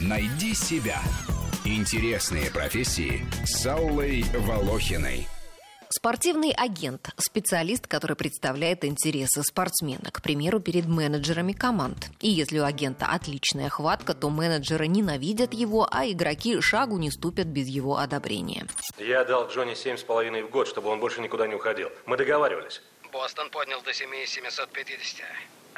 Найди себя. Интересные профессии с Аллой Волохиной. Спортивный агент – специалист, который представляет интересы спортсмена, к примеру, перед менеджерами команд. И если у агента отличная хватка, то менеджеры ненавидят его, а игроки шагу не ступят без его одобрения. Я дал Джонни семь с половиной в год, чтобы он больше никуда не уходил. Мы договаривались. Бостон поднял до 7 750.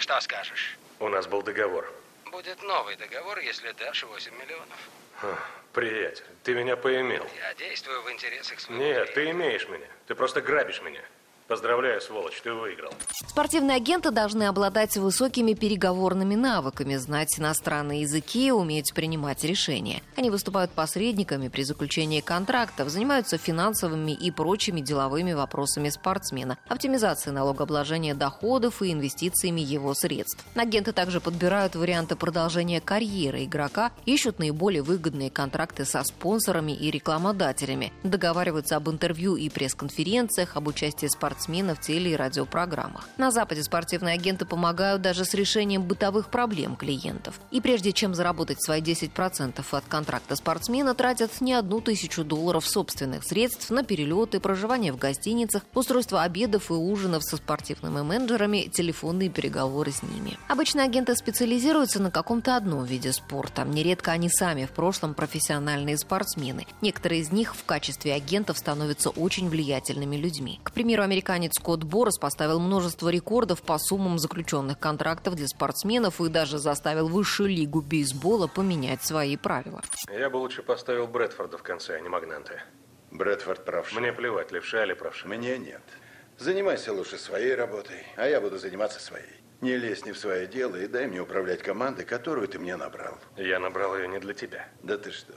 Что скажешь? У нас был договор. Будет новый договор, если дашь 8 миллионов. Ха, Приятель, ты меня поимел. Я действую в интересах своего Нет, клиента. ты имеешь меня. Ты просто грабишь меня. Поздравляю, сволочь, ты выиграл. Спортивные агенты должны обладать высокими переговорными навыками, знать иностранные языки, уметь принимать решения. Они выступают посредниками при заключении контрактов, занимаются финансовыми и прочими деловыми вопросами спортсмена, оптимизацией налогообложения доходов и инвестициями его средств. Агенты также подбирают варианты продолжения карьеры игрока, ищут наиболее выгодные контракты со спонсорами и рекламодателями, договариваются об интервью и пресс-конференциях, об участии спортсмена в теле- и радиопрограммах. На Западе спортивные агенты помогают даже с решением бытовых проблем клиентов. И прежде чем заработать свои 10% от контракта спортсмена, тратят не одну тысячу долларов собственных средств на перелеты, проживание в гостиницах, устройство обедов и ужинов со спортивными менеджерами, телефонные переговоры с ними. Обычно агенты специализируются на каком-то одном виде спорта. Нередко они сами в прошлом профессиональные спортсмены. Некоторые из них в качестве агентов становятся очень влиятельными людьми. К примеру, американец Скотт Борос поставил множество рекордов по суммам заключенных контрактов для спортсменов и даже заставил высшую лигу бейсбола поменять свои правила. Я бы лучше поставил Брэдфорда в конце, а не Магнанты. Брэдфорд правша. Мне плевать, левша или правша. Мне нет. Занимайся лучше своей работой, а я буду заниматься своей. Не лезь не в свое дело и дай мне управлять командой, которую ты мне набрал. Я набрал ее не для тебя. Да ты что?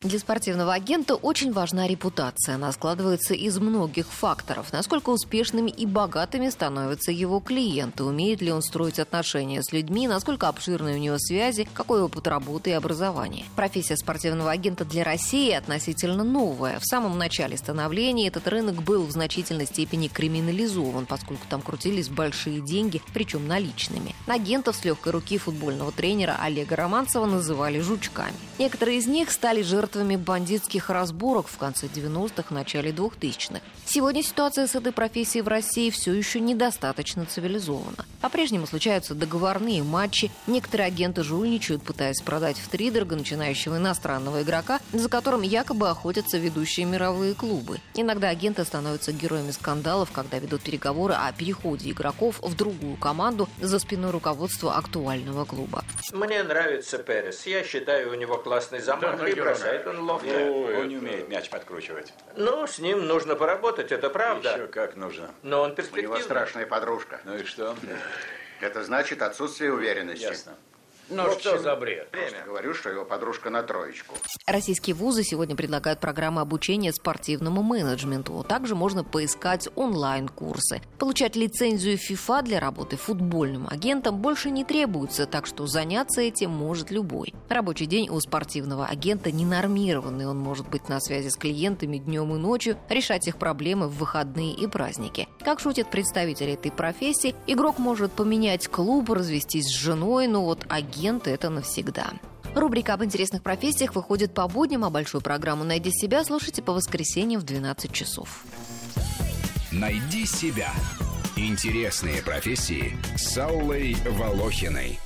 Для спортивного агента очень важна репутация. Она складывается из многих факторов. Насколько успешными и богатыми становятся его клиенты, умеет ли он строить отношения с людьми, насколько обширны у него связи, какой опыт работы и образования. Профессия спортивного агента для России относительно новая. В самом начале становления этот рынок был в значительной степени криминализован, поскольку там крутились большие деньги, причем наличными. Агентов с легкой руки футбольного тренера Олега Романцева называли жучками. Некоторые из них стали жертвами бандитских разборок в конце 90-х, начале 2000-х. Сегодня ситуация с этой профессией в России все еще недостаточно цивилизована. По-прежнему случаются договорные матчи, некоторые агенты жульничают, пытаясь продать втридорога начинающего иностранного игрока, за которым якобы охотятся ведущие мировые клубы. Иногда агенты становятся героями скандалов, когда ведут переговоры о переходе игроков в другую команду за спиной руководства актуального клуба. Мне нравится Перес. Я считаю, у него классный замах и бросает он ловко. Он не умеет мяч подкручивать. Ну, с ним нужно поработать, это правда. Еще как нужно. Но он У него перспективный. страшная подружка. Ну и что? Это значит отсутствие уверенности. Ясно. Ну, что за бред? Просто говорю, что его подружка на троечку. Российские вузы сегодня предлагают программы обучения спортивному менеджменту. Также можно поискать онлайн-курсы. Получать лицензию FIFA для работы футбольным агентом больше не требуется, так что заняться этим может любой. Рабочий день у спортивного агента ненормированный. Он может быть на связи с клиентами днем и ночью, решать их проблемы в выходные и праздники. Как шутят представители этой профессии, игрок может поменять клуб, развестись с женой, но вот агент это навсегда. Рубрика об интересных профессиях выходит по будням, а большую программу «Найди себя» слушайте по воскресеньям в 12 часов. Найди себя. Интересные профессии с Аллой Волохиной.